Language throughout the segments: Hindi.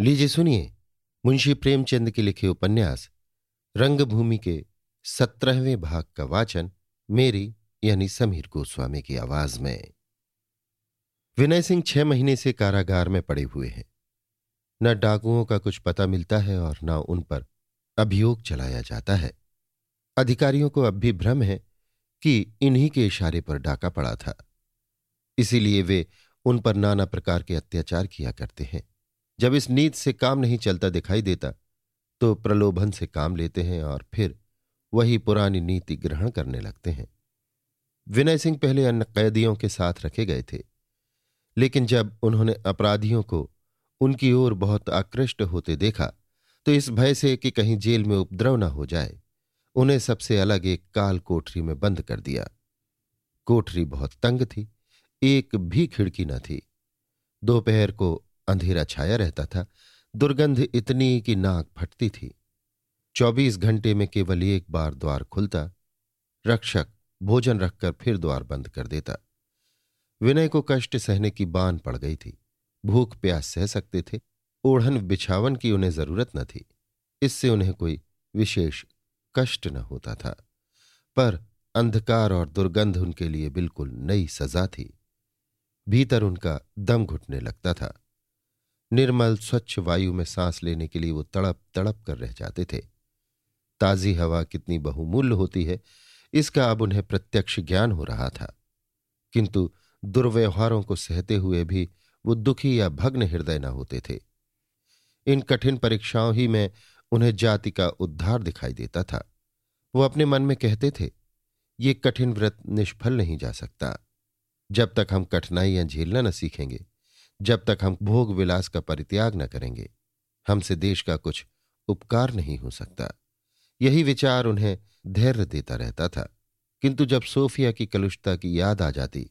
लीजिए सुनिए, मुंशी प्रेमचंद के लिखे उपन्यास, रंगभूमि के सत्रहवें भाग का वाचन, मेरी यानी समीर गोस्वामी की आवाज़ में। विनय सिंह छह महीने से कारागार में पड़े हुए हैं। न डाकुओं का कुछ पता मिलता है और न उन पर अभियोग चलाया जाता है। अधिकारियों को अब भी भ्रम है कि इन्हीं के इशारे पर डाका पड़ा था। इसीलिए वे उन पर नाना प्रकार के अत्याचार किया करते हैं। जब इस नीत से काम नहीं चलता दिखाई देता तो प्रलोभन से काम लेते हैं और फिर वही पुरानी नीति ग्रहण करने लगते हैं। विनय सिंह पहले अन्य कैदियों के साथ रखे गए थे, लेकिन जब उन्होंने अपराधियों को उनकी ओर बहुत आकृष्ट होते देखा तो इस भय से कि कहीं जेल में उपद्रव न हो जाए, उन्हें सबसे अलग एक काल कोठरी में बंद कर दिया। कोठरी बहुत तंग थी, एक भी खिड़की न थी। दोपहर को अंधेरा छाया रहता था, दुर्गंध इतनी कि नाक फटती थी। चौबीस घंटे में केवल एक बार द्वार खुलता, रक्षक भोजन रखकर फिर द्वार बंद कर देता। विनय को कष्ट सहने की बान पड़ गई थी। भूख प्यास सह सकते थे, ओढ़न बिछावन की उन्हें ज़रूरत न थी। इससे उन्हें कोई विशेष कष्ट न होता था। पर अंधकार और दुर्गंध उनके लिए बिल्कुल नई सजा थी। भीतर उनका दम घुटने लगता था। निर्मल स्वच्छ वायु में सांस लेने के लिए वो तड़प तड़प कर रह जाते थे। ताजी हवा कितनी बहुमूल्य होती है, इसका अब उन्हें प्रत्यक्ष ज्ञान हो रहा था। किंतु दुर्व्यवहारों को सहते हुए भी वो दुखी या भग्न हृदय न होते थे। इन कठिन परीक्षाओं ही में उन्हें जाति का उद्धार दिखाई देता था। वो अपने मन में कहते थे, ये कठिन व्रत निष्फल नहीं जा सकता। जब तक हम कठिनाइयाँ झेलना न सीखेंगे जब तक हम भोग विलास का परित्याग न करेंगे, हमसे देश का कुछ उपकार नहीं हो सकता। यही विचार उन्हें धैर्य देता रहता था। किंतु जब सोफिया की कलुषता की याद आ जाती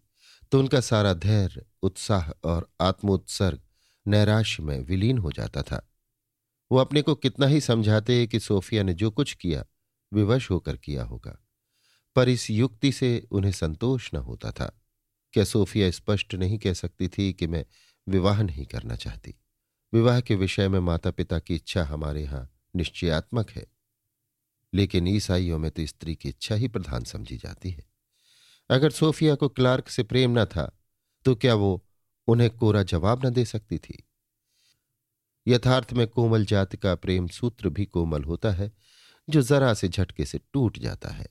तो उनका सारा धैर्य, उत्साह और आत्मोत्सर्ग नैराश्य में विलीन हो जाता था। वो अपने को कितना ही समझाते कि सोफिया ने जो कुछ किया, विवश होकर किया होगा। पर इस युक्ति से उन्हें संतोष न होता था। क्या सोफिया स्पष्ट नहीं कह सकती थी कि मैं विवाह नहीं करना चाहती। विवाह के विषय में माता पिता की इच्छा हमारे यहाँ निश्चयात्मक है। लेकिन ईसाइयों में तो स्त्री की इच्छा ही प्रधान समझी जाती है। अगर सोफिया को क्लार्क से प्रेम न था तो क्या वो उन्हें कोरा जवाब न दे सकती थी? यथार्थ में कोमल जाति का प्रेम सूत्र भी कोमल होता है, जो जरा से झटके से टूट जाता है।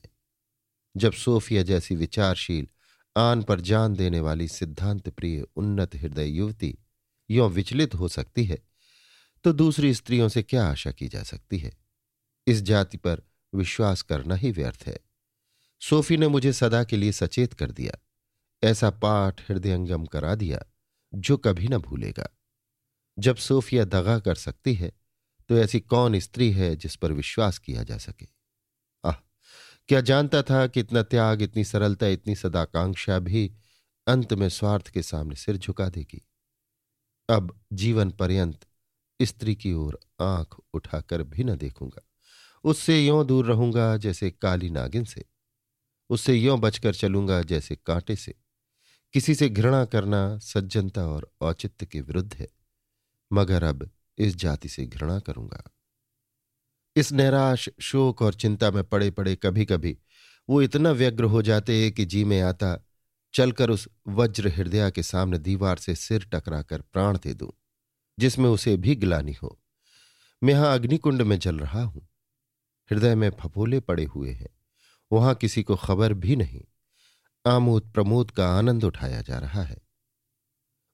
जब सोफिया जैसी विचारशील आन पर जान देने वाली सिद्धांत प्रिय उन्नत हृदय युवती यो विचलित हो सकती है तो दूसरी स्त्रियों से क्या आशा की जा सकती है? इस जाति पर विश्वास करना ही व्यर्थ है। सोफी ने मुझे सदा के लिए सचेत कर दिया, ऐसा पाठ हृदयंगम करा दिया, जो कभी न भूलेगा। जब सोफिया दगा कर सकती है तो ऐसी कौन स्त्री है जिस पर विश्वास किया जा सके? क्या जानता था कि इतना त्याग, इतनी सरलता, इतनी सदाकांक्षा भी अंत में स्वार्थ के सामने सिर झुका देगी। अब जीवन पर्यंत स्त्री की ओर आँख उठाकर भी न देखूँगा। उससे यों दूर रहूँगा जैसे काली नागिन से। उससे यों बचकर चलूँगा जैसे कांटे से। किसी से घृणा करना सज्जनता और औचित्य के विरुद्ध है। मगर अब इस जाति से घृणा करूँगा। इस निराश, शोक और चिंता में पड़े पड़े कभी कभी वो इतना व्यग्र हो जाते कि जी में आता, चलकर उस वज्र हृदय के सामने दीवार से सिर टकराकर प्राण दे दूँ, जिसमें उसे भी गिलानी हो। मैं यहाँ अग्निकुंड में जल रहा हूँ। हृदय में फफोले पड़े हुए हैं। वहाँ किसी को खबर भी नहीं। आमोद प्रमोद का आनंद उठाया जा रहा है।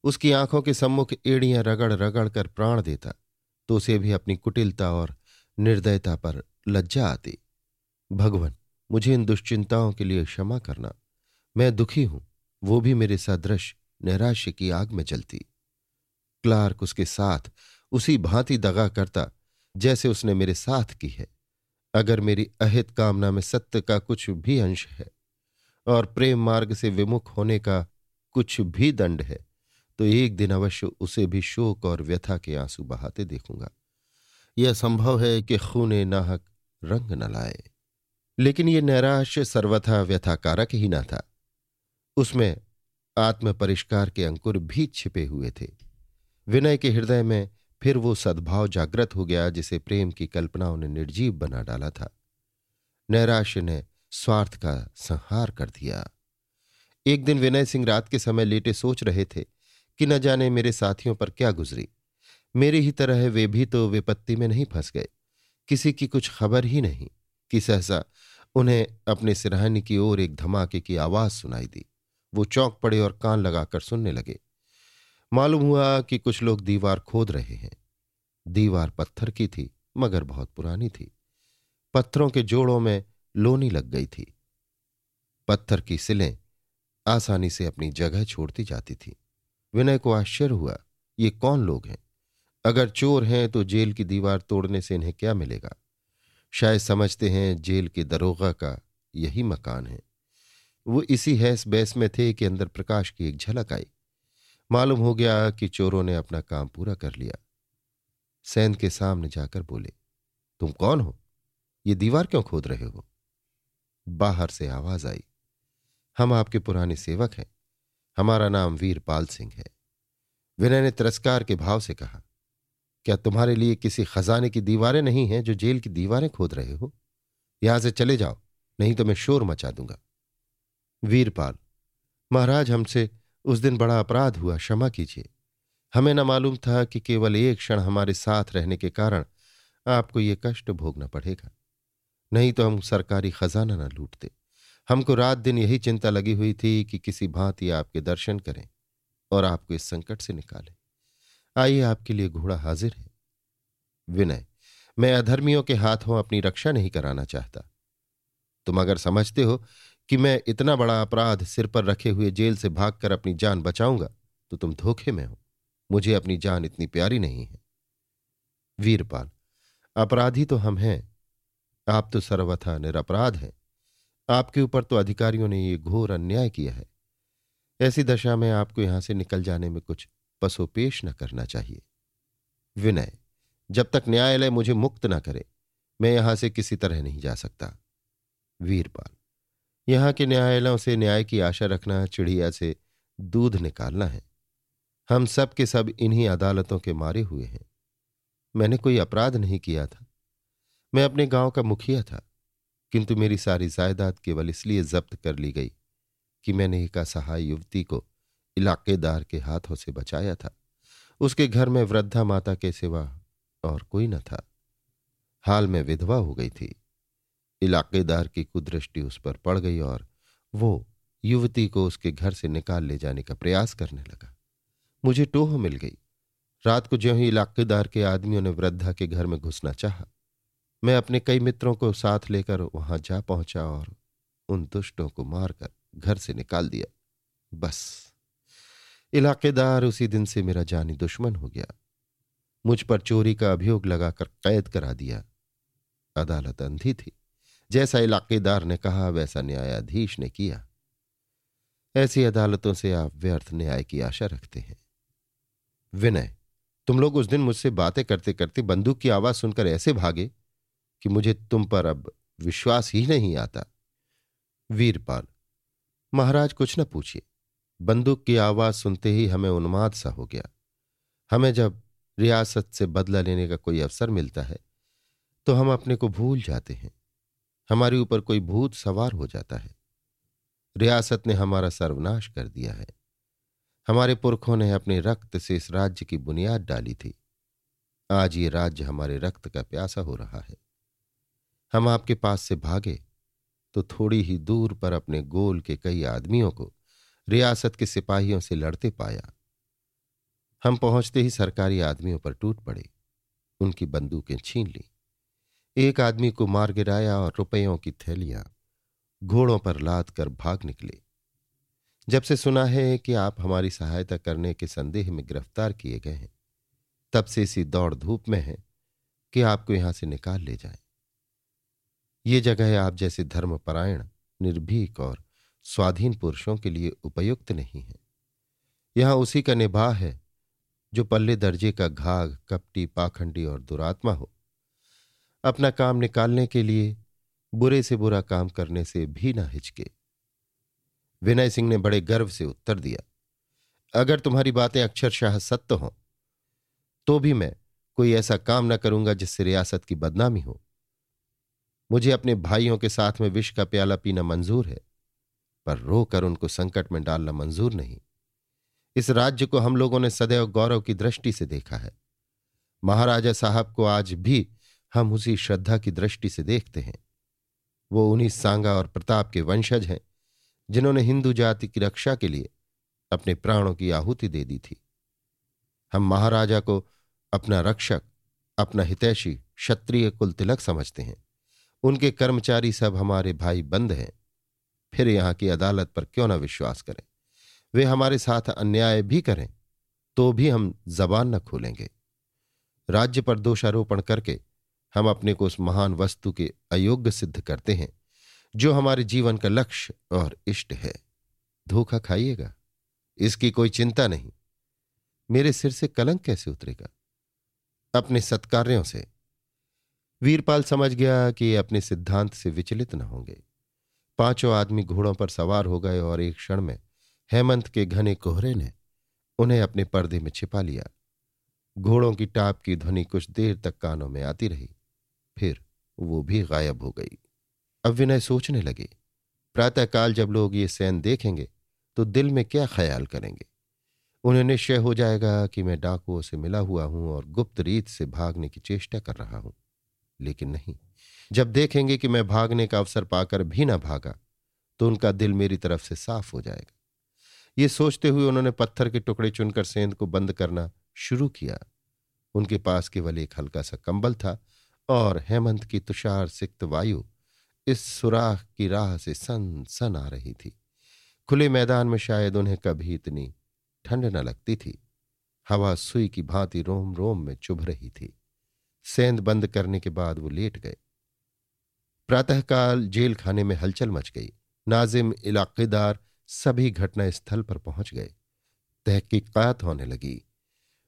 उसकी आँखों के सम्मुख एड़ियाँ रगड़ रगड़ कर प्राण देता तो उसे भी अपनी कुटिलता और निर्दयता पर लज्जा आती। भगवान, मुझे इन दुश्चिंताओं के लिए क्षमा करना। मैं दुखी हूँ, वो भी मेरे सदृश, नैराश्य की आग में जलती। क्लार्क उसके साथ, उसी भांति दगा करता, जैसे उसने मेरे साथ की है। अगर मेरी अहित कामना में सत्य का कुछ भी अंश है, और प्रेम मार्ग से विमुख होने का कुछ भी दंड है तो एक दिन अवश्य उसे भी शोक और व्यथा के आँसू बहाते देखूँगा। यह संभव है कि खूने नाहक रंग न लाए। लेकिन यह नैराश सर्वथा व्यथाकारक ही न था। उसमें आत्म परिष्कार के अंकुर भी छिपे हुए थे। विनय के हृदय में फिर वो सद्भाव जागृत हो गया जिसे प्रेम की कल्पनाओं ने निर्जीव बना डाला था। नैराश्य ने स्वार्थ का संहार कर दिया। एक दिन विनय सिंह रात के समय लेटे सोच रहे थे कि न जाने मेरे साथियों पर क्या गुजरी। मेरी ही तरह वे भी तो विपत्ति में नहीं फंस गए। किसी की कुछ खबर ही नहीं, कि सहसा उन्हें अपने सिरहानी की ओर एक धमाके की आवाज़ सुनाई दी। वो चौंक पड़े और कान लगाकर सुनने लगे। मालूम हुआ कि कुछ लोग दीवार खोद रहे हैं। दीवार पत्थर की थी, मगर बहुत पुरानी थी। पत्थरों के जोड़ों में लोनी लग गई थी। पत्थर की सिलें आसानी से अपनी जगह छोड़ती जाती थी। विनय को आश्चर्य हुआ, ये कौन लोग हैं? अगर चोर हैं तो जेल की दीवार तोड़ने से इन्हें क्या मिलेगा? शायद समझते हैं जेल के दरोगा का यही मकान है। वो इसी हैस बैस में थे कि अंदर प्रकाश की एक झलक आई। मालूम हो गया कि चोरों ने अपना काम पूरा कर लिया। सैन के सामने जाकर बोले, तुम कौन हो? ये दीवार क्यों खोद रहे हो? बाहर से आवाज़ आई, हम आपके पुराने सेवक हैं। हमारा नाम वीरपाल सिंह है। विनय ने तिरस्कार के भाव से कहा क्या तुम्हारे लिए किसी खजाने की दीवारें नहीं हैं जो जेल की दीवारें खोद रहे हो? यहाँ से चले जाओ, नहीं तो मैं शोर मचा दूँगा। वीरपाल, महाराज हमसे उस दिन बड़ा अपराध हुआ, क्षमा कीजिए। हमें न मालूम था कि केवल एक क्षण हमारे साथ रहने के कारण आपको ये कष्ट भोगना पड़ेगा। नहीं तो हम सरकारी खजाना न लूटते। हमको रात दिन यही चिंता लगी हुई थी कि किसी भांति आपके दर्शन करें और आपको इस संकट से निकालें। आइए आपके लिए घोड़ा हाजिर है। विनय, मैं अधर्मियों के हाथों अपनी रक्षा नहीं कराना चाहता। तुम अगर समझते हो कि मैं इतना बड़ा अपराध सिर पर रखे हुए जेल से भागकर अपनी जान बचाऊँगा तो तुम धोखे में हो। मुझे अपनी जान इतनी प्यारी नहीं है। वीरपाल, अपराधी तो हम हैं। आप तो सर्वथा निरपराध हैं। आपके ऊपर तो अधिकारियों ने ये घोर अन्याय किया है। ऐसी दशा में आपको यहाँ से निकल जाने में कुछ पसोपेश न करना चाहिए। विनय, जब तक न्यायालय मुझे मुक्त न करे, मैं यहाँ से किसी तरह नहीं जा सकता। वीरपाल, यहाँ के न्यायालयों से न्याय की आशा रखना, चिड़िया से दूध निकालना है। हम सब के सब इन्हीं अदालतों के मारे हुए हैं। मैंने कोई अपराध नहीं किया था। मैं अपने गाँव का मुखिया था, किंतु मेरी सारी जायदाद केवल इसलिए जब्त कर ली गई कि मैंने एक असहाय युवती को इलाकेदार के हाथों से बचाया था। उसके घर में वृद्धा माता के सिवा और कोई न था। हाल में विधवा हो गई थी। इलाकेदार की कुदृष्टि उस पर पड़ गई और वो युवती को उसके घर से निकाल ले जाने का प्रयास करने लगा। मुझे टोह मिल गई। रात को ज्यों ही इलाकेदार के आदमियों ने वृद्धा के घर में घुसना चाहा, मैं अपने कई मित्रों को साथ लेकर वहाँ जा पहुँचा और उन दुष्टों को मारकर घर से निकाल दिया। बस। इलाकेदार उसी दिन से मेरा जानी दुश्मन हो गया। मुझ पर चोरी का अभियोग लगाकर कैद करा दिया। अदालत अंधी थी। जैसा इलाकेदार ने कहा, वैसा न्यायाधीश ने किया। ऐसी अदालतों से आप व्यर्थ न्याय की आशा रखते हैं। विनय, तुम लोग उस दिन मुझसे बातें करते करते बंदूक की आवाज़ सुनकर ऐसे भागे कि मुझे तुम पर अब विश्वास ही नहीं आता। वीरपाल, महाराज कुछ न पूछिए। बंदूक की आवाज़ सुनते ही हमें उन्माद सा हो गया। हमें जब रियासत से बदला लेने का कोई अवसर मिलता है तो हम अपने को भूल जाते हैं। हमारे ऊपर कोई भूत सवार हो जाता है। रियासत ने हमारा सर्वनाश कर दिया है। हमारे पुरखों ने अपने रक्त से इस राज्य की बुनियाद डाली थी। आज ये राज्य हमारे रक्त का प्यासा हो रहा है। हम आपके पास से भागे तो थोड़ी ही दूर पर अपने गोल के कई आदमियों को रियासत के सिपाहियों से लड़ते पाया। हम पहुँचते ही सरकारी आदमियों पर टूट पड़े। उनकी बंदूकें छीन ली। एक आदमी को मार गिराया और रुपयों की थैलियाँ घोड़ों पर लाद कर भाग निकले। जब से सुना है कि आप हमारी सहायता करने के संदेह में गिरफ़्तार किए गए हैं, तब से इसी दौड़ धूप में है कि आपको यहाँ से निकाल ले जाए। ये जगह आप जैसे धर्मपरायण, निर्भीक और स्वाधीन पुरुषों के लिए उपयुक्त नहीं है। यहाँ उसी का निभाह है, जो पल्ले दर्जे का घाघ कपटी, पाखंडी और दुरात्मा हो। अपना काम निकालने के लिए, बुरे से बुरा काम करने से भी ना हिचके। विनय सिंह ने बड़े गर्व से उत्तर दिया, अगर तुम्हारी बातें अक्षरशाह सत्य हों तो भी मैं कोई ऐसा काम न करूँगा जिससे रियासत की बदनामी हो। मुझे अपने भाइयों के साथ में विष का प्याला पीना मंजूर है। पर रोकर उनको संकट में डालना मंजूर नहीं। इस राज्य को हम लोगों ने सदैव गौरव की दृष्टि से देखा है। महाराजा साहब को आज भी हम उसी श्रद्धा की दृष्टि से देखते हैं। वो उन्हीं सांगा और प्रताप के वंशज हैं, जिन्होंने हिंदू जाति की रक्षा के लिए अपने प्राणों की आहुति दे दी थी। हम महाराजा को अपना रक्षक, अपना हितैषी, क्षत्रिय कुल तिलक समझते हैं। उनके कर्मचारी सब हमारे भाई बंद हैं। फिर यहाँ की अदालत पर क्यों ना विश्वास करें? वे हमारे साथ अन्याय भी करें तो भी हम जबान न खोलेंगे। राज्य पर दोषारोपण करके हम अपने को उस महान वस्तु के अयोग्य सिद्ध करते हैं, जो हमारे जीवन का लक्ष्य और इष्ट है। धोखा खाइएगा, इसकी कोई चिंता नहीं। मेरे सिर से कलंक कैसे उतरेगा? अपने सत्कार्यों से। वीरपाल समझ गया कि अपने सिद्धांत से विचलित न होंगे। पाँचों आदमी घोड़ों पर सवार हो गए और एक क्षण में हेमंत के घने कोहरे ने उन्हें अपने पर्दे में छिपा लिया। घोड़ों की टाप की ध्वनि कुछ देर तक कानों में आती रही। फिर वो भी गायब हो गई। अब विनय सोचने लगे, प्रातःकाल जब लोग ये सैन देखेंगे तो दिल में क्या ख्याल करेंगे? उन्हें निश्चय हो जाएगा कि मैं डाकुओं से मिला हुआ हूँ और गुप्त रीत से भागने की चेष्टा कर रहा हूँ। लेकिन नहीं। जब देखेंगे कि मैं भागने का अवसर पाकर भी ना भागा तो उनका दिल मेरी तरफ़ से साफ़ हो जाएगा। ये सोचते हुए उन्होंने पत्थर के टुकड़े चुनकर सेंध को बंद करना शुरू किया। उनके पास केवल एक हल्का सा कंबल था और हेमंत की तुषार सिक्त वायु इस सुराख की राह से सन सन आ रही थी। खुले मैदान में शायद उन्हें कभी इतनी ठंड न लगती थी। हवा सुई की भांति रोम रोम में चुभ रही थी। सेंध बंद करने के बाद वो लेट गए। प्रातःकाल जेल खाने में हलचल मच गई। नाजिम, इलाकेदार सभी घटना स्थल पर पहुँच गए। तहकीकात होने लगी।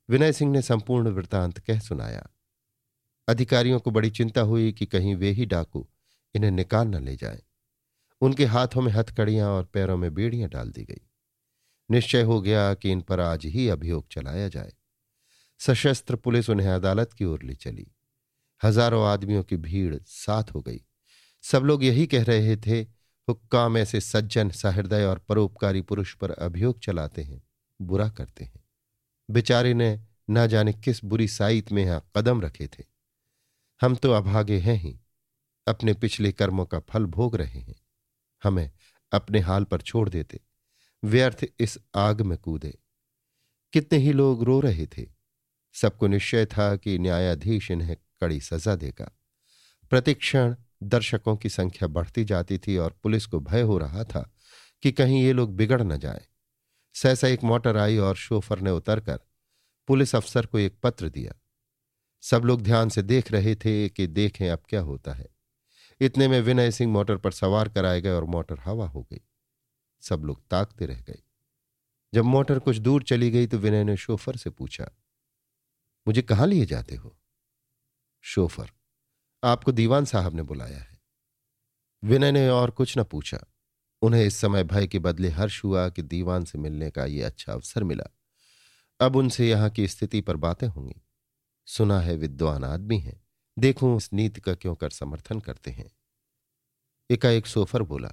विनय सिंह ने संपूर्ण वृतांत कह सुनाया। अधिकारियों को बड़ी चिंता हुई कि कहीं वे ही डाकू इन्हें निकाल न ले जाए। उनके हाथों में हथकड़ियाँ और पैरों में बेड़ियाँ डाल दी गई। निश्चय हो गया कि इन पर आज ही अभियोग चलाया जाए। सशस्त्र पुलिस उन्हें अदालत की ओर ले चली। हज़ारों आदमियों की भीड़ साथ हो गई। सब लोग यही कह रहे थे, हुक्काम ऐसे सज्जन, सहृदय और परोपकारी पुरुष पर अभियोग चलाते हैं, बुरा करते हैं। बेचारे ने न जाने किस बुरी साइत में यहाँ कदम रखे थे। हम तो अभागे हैं ही, अपने पिछले कर्मों का फल भोग रहे हैं। हमें अपने हाल पर छोड़ देते, व्यर्थ इस आग में कूदे। कितने ही लोग रो रहे थे। सबको निश्चय था कि न्यायाधीश इन्हें कड़ी सजा देगा। प्रतिक्षण दर्शकों की संख्या बढ़ती जाती थी और पुलिस को भय हो रहा था कि कहीं ये लोग बिगड़ न जाए। सहसा एक मोटर आई और शोफर ने उतरकर पुलिस अफसर को एक पत्र दिया। सब लोग ध्यान से देख रहे थे कि देखें अब क्या होता है। इतने में विनय सिंह मोटर पर सवार कराए गए और मोटर हवा हो गई। सब लोग ताकते रह गए। जब मोटर कुछ दूर चली गई तो विनय ने शोफर से पूछा मुझे कहाँ लिए जाते हो? शोफर, आपको दीवान साहब ने बुलाया है। विनय ने और कुछ न पूछा। उन्हें इस समय भय के बदले हर्ष हुआ कि दीवान से मिलने का यह अच्छा अवसर मिला। अब उनसे यहाँ की स्थिति पर बातें होंगी। सुना है विद्वान आदमी हैं। देखूँ इस नीति का क्यों कर समर्थन करते हैं। एकाएक सोफर बोला,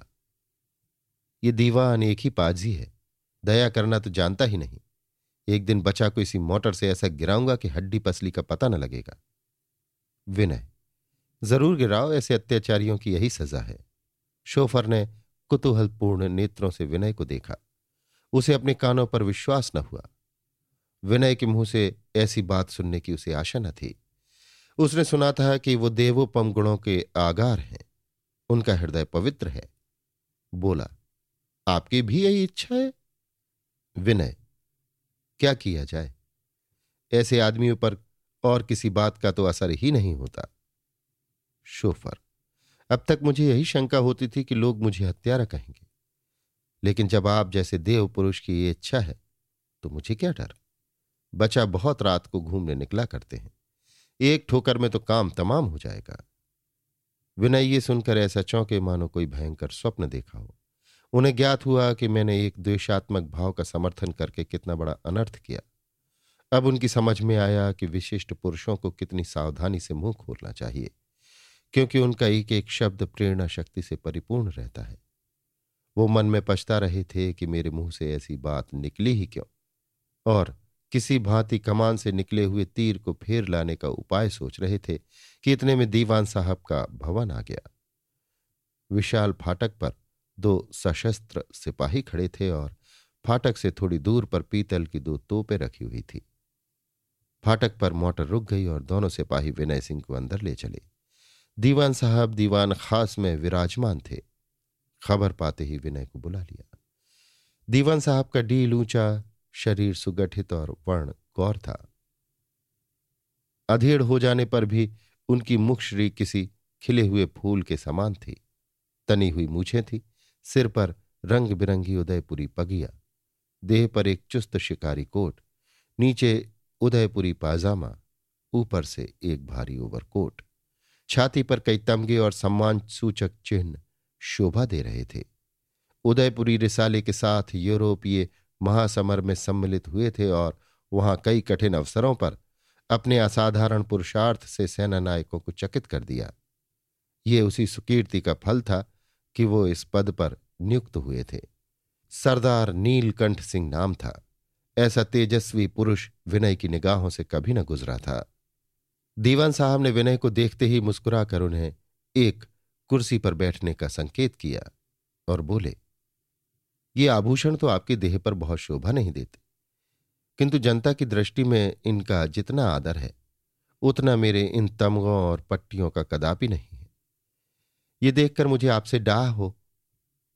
ये दीवान एक ही पाजी है। दया करना तो जानता ही नहीं। एक दिन बचा को इसी मोटर से ऐसा गिराऊँगा कि हड्डी पसली का पता न लगेगा। विनय, ज़रूर गिराओ, ऐसे अत्याचारियों की यही सजा है। शोफर ने कुतूहलपूर्ण नेत्रों से विनय को देखा। उसे अपने कानों पर विश्वास न हुआ। विनय के मुँह से ऐसी बात सुनने की उसे आशा न थी। उसने सुना था कि वो देवोपम गुणों के आगार हैं। उनका हृदय पवित्र है। बोला, आपकी भी यही इच्छा है? विनय क्या किया जाए? ऐसे आदमियों पर और किसी बात का तो असर ही नहीं होता। शोफर, अब तक मुझे यही शंका होती थी कि लोग मुझे हत्यारा कहेंगे। लेकिन जब आप जैसे देव पुरुष की ये इच्छा है तो मुझे क्या डर? बचा बहुत रात को घूमने निकला करते हैं। एक ठोकर में तो काम तमाम हो जाएगा। विनय ये सुनकर ऐसा चौंके मानो कोई भयंकर स्वप्न देखा हो। उन्हें ज्ञात हुआ कि मैंने एक द्वेषात्मक भाव का समर्थन करके कितना बड़ा अनर्थ किया। अब उनकी समझ में आया कि विशिष्ट पुरुषों को कितनी सावधानी से मुँह खोलना चाहिए, क्योंकि उनका एक एक शब्द प्रेरणा शक्ति से परिपूर्ण रहता है। वो मन में पछता रहे थे कि मेरे मुँह से ऐसी बात निकली ही क्यों? और किसी भांति कमान से निकले हुए तीर को फेर लाने का उपाय सोच रहे थे कि इतने में दीवान साहब का भवन आ गया। विशाल फाटक पर दो सशस्त्र सिपाही खड़े थे और फाटक से थोड़ी दूर पर पीतल की दो तोपें रखी हुई थी। फाटक पर मोटर रुक गई और दोनों सिपाही विनय सिंह को अंदर ले चले। दीवान साहब, दीवान खास में विराजमान थे। खबर पाते ही विनय को बुला लिया। दीवान साहब का डील ऊँचा, शरीर सुगठित और वर्ण गौर था। अधेड़ हो जाने पर भी उनकी मुखश्री किसी खिले हुए फूल के समान थी, तनी हुई मूछें थी। सिर पर रंग बिरंगी उदयपुरी पगिया, देह पर एक चुस्त शिकारी कोट, नीचे उदयपुरी पाजामा, ऊपर से एक भारी ओवरकोट। छाती पर कई तमगे और सम्मान सूचक चिन्ह शोभा दे रहे थे। उदयपुरी रिसाले के साथ यूरोपीय महासमर में सम्मिलित हुए थे और वहाँ कई कठिन अवसरों पर अपने असाधारण पुरुषार्थ से सेना नायकों को चकित कर दिया। ये उसी सुकीर्ति का फल था कि वो इस पद पर नियुक्त हुए थे। सरदार नीलकंठ सिंह नाम था। ऐसा तेजस्वी पुरुष विनय की निगाहों से कभी न गुजरा था। दीवान साहब ने विनय को देखते ही मुस्कुराकर उन्हें एक कुर्सी पर बैठने का संकेत किया और बोले, ये आभूषण तो आपके देह पर बहुत शोभा नहीं देते। किंतु जनता की दृष्टि में इनका जितना आदर है, उतना मेरे इन तमगों और पट्टियों का कदापि नहीं। ये देखकर मुझे आपसे डाह हो।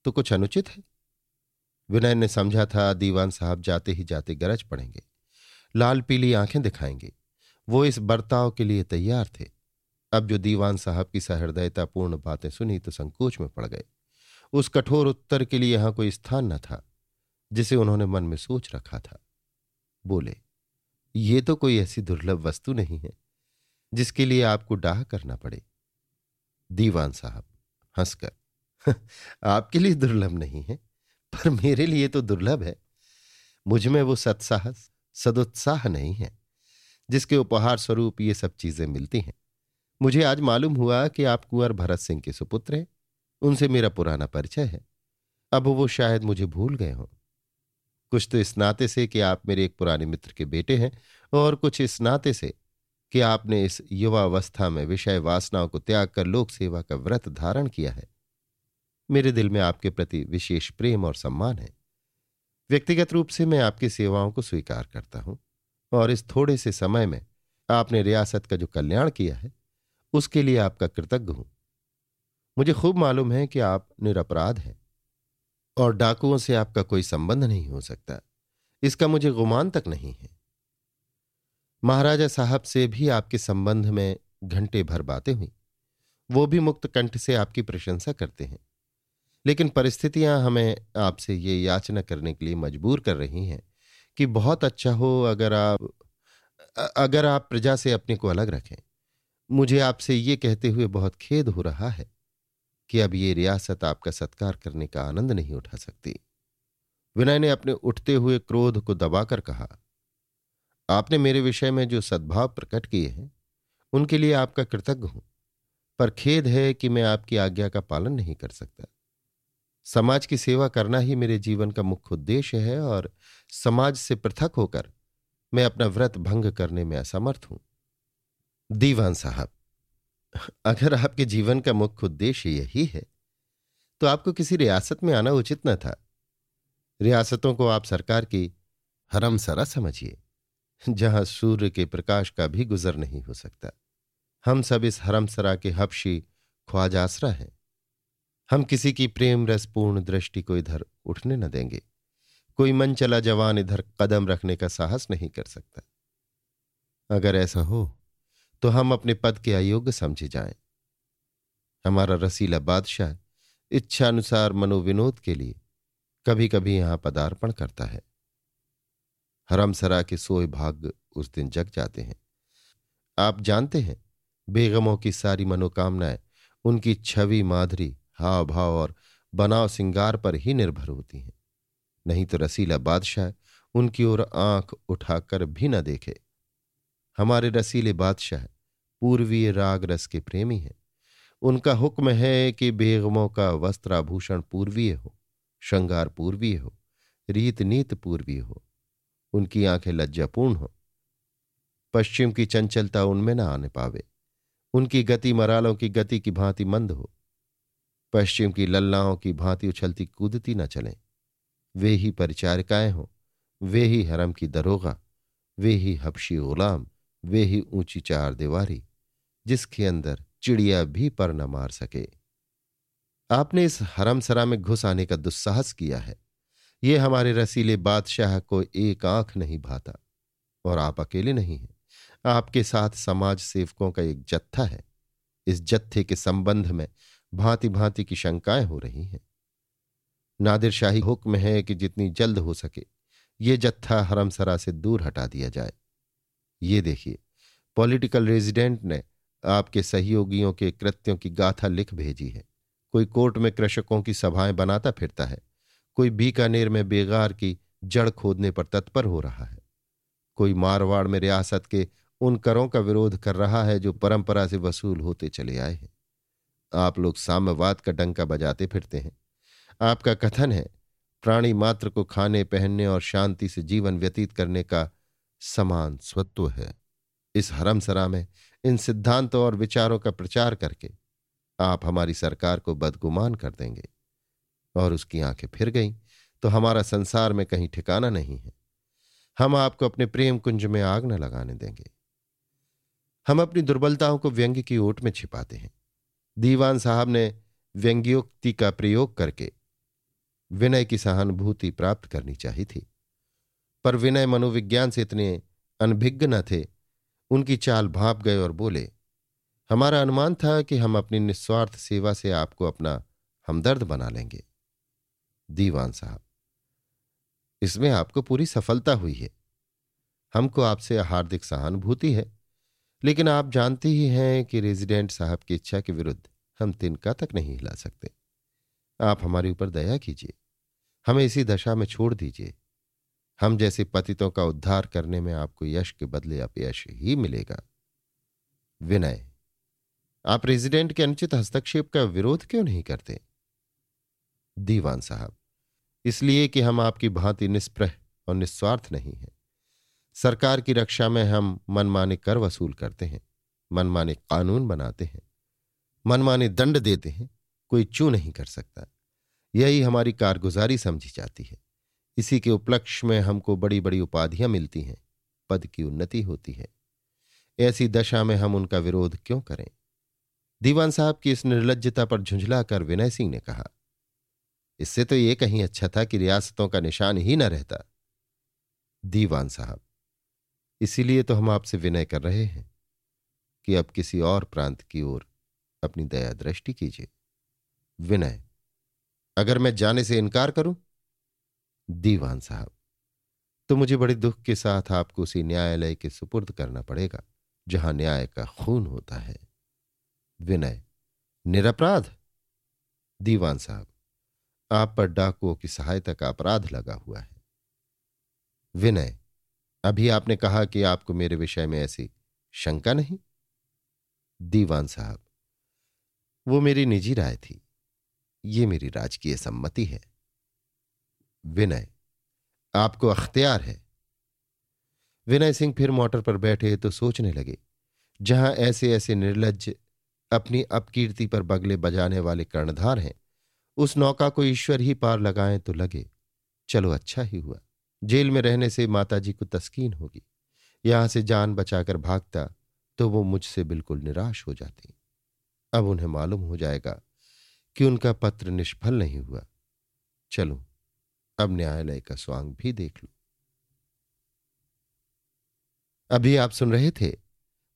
तो कुछ अनुचित है? विनय ने समझा था दीवान साहब जाते ही जाते गरज पड़ेंगे। लाल पीली आँखें दिखाएँगे। वो इस बर्ताव के लिए तैयार थे। अब जो दीवान साहब की सहृदयतापूर्ण बातें सुनी तो संकोच में पड़ गए। उस कठोर उत्तर के लिए यहाँ कोई स्थान न था, जिसे उन्होंने मन में सोच रखा था। बोले, ये तो कोई ऐसी दुर्लभ वस्तु नहीं है, जिसके लिए आपको डाह करना पड़े। दीवान साहब हंसकर। आपके लिए दुर्लभ नहीं है, पर मेरे लिए तो दुर्लभ है। मुझमें वो सत्साहस, सदुत्साह नहीं है, जिसके उपहार स्वरूप ये सब चीज़ें मिलती हैं। मुझे आज मालूम हुआ कि आप कुंवर भरत सिंह के सुपुत्र हैं, उनसे मेरा पुराना परिचय है। अब वो शायद मुझे भूल गए हों। कुछ तो इस नाते से कि आप मेरे एक पुराने मित्र के बेटे हैं, और कुछ इस नाते से कि आपने इस युवावस्था में विषय वासनाओं को त्याग कर लोक सेवा का व्रत धारण किया है। मेरे दिल में आपके प्रति विशेष प्रेम और सम्मान है। व्यक्तिगत रूप से मैं आपकी सेवाओं को स्वीकार करता हूँ और इस थोड़े से समय में आपने रियासत का जो कल्याण किया है, उसके लिए आपका कृतज्ञ हूँ। मुझे खूब मालूम है कि आप निरपराध हैं और डाकुओं से आपका कोई संबंध नहीं हो सकता। इसका मुझे गुमान तक नहीं है। महाराजा साहब से भी आपके संबंध में घंटे भर बातें हुई। वो भी मुक्त कंठ से आपकी प्रशंसा करते हैं। लेकिन परिस्थितियाँ हमें आपसे ये याचना करने के लिए मजबूर कर रही हैं कि बहुत अच्छा हो अगर आप अगर आप प्रजा से अपने को अलग रखें। मुझे आपसे ये कहते हुए बहुत खेद हो रहा है कि अब ये रियासत आपका सत्कार करने का आनंद नहीं उठा सकती। विनय ने अपने उठते हुए क्रोध को दबाकर कहा आपने मेरे विषय में जो सद्भाव प्रकट किए हैं, उनके लिए आपका कृतज्ञ हूँ। पर खेद है कि मैं आपकी आज्ञा का पालन नहीं कर सकता। समाज की सेवा करना ही मेरे जीवन का मुख्य उद्देश्य है और समाज से पृथक होकर मैं अपना व्रत भंग करने में असमर्थ हूँ। दीवान साहब, अगर आपके जीवन का मुख्य उद्देश्य यही है तो आपको किसी रियासत में आना उचित न था। रियासतों को आप सरकार की हरम सरा समझिए। जहाँ सूर्य के प्रकाश का भी गुजर नहीं हो सकता। हम सब इस हरमसरा के हबशी ख्वाजासरा हैं। हम किसी की प्रेम रसपूर्ण दृष्टि को इधर उठने न देंगे। कोई मन चला जवान इधर कदम रखने का साहस नहीं कर सकता। अगर ऐसा हो तो हम अपने पद के अयोग्य समझे जाएँ। हमारा रसीला बादशाह इच्छानुसार मनोविनोद के लिए कभी कभी यहाँ पदार्पण करता है। हरमसरा के सोए भाग उस दिन जग जाते हैं। आप जानते हैं, बेगमों की सारी मनोकामनाएँ, उनकी छवि माधुरी हाव भाव और बनाव सिंगार पर ही निर्भर होती हैं। नहीं तो रसीला बादशाह उनकी ओर आँख उठाकर भी न देखे। हमारे रसीले बादशाह पूर्वीय राग रस के प्रेमी हैं। उनका हुक्म है कि बेगमों का वस्त्राभूषण पूर्वीय हो, श्रृंगार पूर्वीय हो रीत नीत पूर्वीय हो। उनकी आँखें लज्जापूर्ण हो। पश्चिम की चंचलता उनमें न आने पावे। उनकी गति मरालों की गति की भांति मंद हो। पश्चिम की लल्लाओं की भांति उछलती कूदती न चलें। वे ही परिचारिकाएँ हों। वे ही हरम की दरोगा। वे ही हबशी गुलाम। वे ही ऊँची चार दीवारी। जिसके अंदर चिड़िया भी पर न मार सके। आपने इस हरमसरा में घुस आने का दुस्साहस किया है। ये हमारे रसीले बादशाह को एक आँख नहीं भाता और आप अकेले नहीं हैं। आपके साथ समाज सेवकों का एक जत्था है। इस जत्थे के संबंध में भांति भांति की शंकाएँ हो रही हैं। नादिर शाही हुक्म है कि जितनी जल्द हो सके ये जत्था हरमसरा से दूर हटा दिया जाए। ये देखिए, पॉलिटिकल रेजिडेंट ने आपके सहयोगियों के कृत्यों की गाथा लिख भेजी है। कोई कोर्ट में कृषकों की सभाएँ बनाता फिरता है। कोई बीकानेर में बेगार की जड़ खोदने पर तत्पर हो रहा है। कोई मारवाड़ में रियासत के उन करों का विरोध कर रहा है जो परंपरा से वसूल होते चले आए हैं। आप लोग साम्यवाद का डंका बजाते फिरते हैं। आपका कथन है, प्राणी मात्र को खाने, पहनने और शांति से जीवन व्यतीत करने का समान स्वत्व है। इस हरमसरा में इन सिद्धांतों और विचारों का प्रचार करके आप हमारी सरकार को बदगुमान कर देंगे। और उसकी आँखें फिर गईं। तो हमारा संसार में कहीं ठिकाना नहीं है। हम आपको अपने प्रेम कुंज में आग न लगाने देंगे। हम अपनी दुर्बलताओं को व्यंग्य की ओट में छिपाते हैं। दीवान साहब ने व्यंग्योक्ति का प्रयोग करके विनय की सहानुभूति प्राप्त करनी चाहिए थी। पर विनय मनोविज्ञान से इतने अनभिज्ञ न थे, उनकी चाल भाप गए और बोले, हमारा अनुमान था कि हम अपनी निस्वार्थ सेवा से आपको अपना हमदर्द बना लेंगे। दीवान साहब। इसमें आपको पूरी सफलता हुई है। हमको आपसे हार्दिक सहानुभूति है, लेकिन आप जानते ही हैं कि रेजिडेंट साहब की इच्छा के विरुद्ध हम तिनका तक नहीं हिला सकते। आप हमारे ऊपर दया कीजिए, हमें इसी दशा में छोड़ दीजिए। हम जैसे पतितों का उद्धार करने में आपको यश के बदले अपयश ही मिलेगा। विनय, आप रेजिडेंट के अनुचित हस्तक्षेप का विरोध क्यों नहीं करते? दीवान साहब, इसलिए कि हम आपकी भांति निष्प्रह और निस्वार्थ नहीं हैं। सरकार की रक्षा में हम मनमाने कर वसूल करते हैं, मनमाने कानून बनाते हैं, मनमाने दंड देते हैं, कोई चू नहीं कर सकता। यही हमारी कारगुजारी समझी जाती है। इसी के उपलक्ष्य में हमको बड़ी बड़ी उपाधियाँ मिलती हैं, पद की उन्नति होती है। ऐसी दशा में हम उनका विरोध क्यों करें? दीवान साहब की इस निर्लजता पर झुंझला कर विनय सिंह ने कहा इससे तो ये कहीं अच्छा था कि रियासतों का निशान ही न रहता। दीवान साहब, इसीलिए तो हम आपसे विनय कर रहे हैं कि अब किसी और प्रांत की ओर अपनी दया दृष्टि कीजिए। विनय, अगर मैं जाने से इनकार करूँ? दीवान साहब तो मुझे बड़े दुख के साथ आपको उसी न्यायालय के सुपुर्द करना पड़ेगा, जहाँ न्याय का खून होता है। विनय, निरपराध? दीवान साहब आप पर डाकुओं की सहायता का अपराध लगा हुआ है। विनय, अभी आपने कहा कि आपको मेरे विषय में ऐसी शंका नहीं? दीवान साहब, वो मेरी निजी राय थी। ये मेरी राजकीय सम्मति है। विनय, आपको अख्तियार है। विनय सिंह फिर मोटर पर बैठे तो सोचने लगे, जहाँ ऐसे ऐसे निर्लज अपनी अपकीर्ति पर बगले बजाने वाले कर्णधार हैं उस नौका को ईश्वर ही पार लगाएँ तो लगे। चलो अच्छा ही हुआ। जेल में रहने से माताजी को तस्कीन होगी। यहाँ से जान बचाकर भागता तो वो मुझसे बिल्कुल निराश हो जाती। अब उन्हें मालूम हो जाएगा कि उनका पत्र निष्फल नहीं हुआ। चलो, अब न्यायालय का स्वांग भी देख लो। अभी आप सुन रहे थे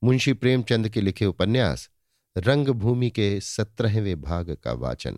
मुंशी प्रेमचंद के लिखे उपन्यास, रंगभूमि के सत्रहवें भाग का वाचन।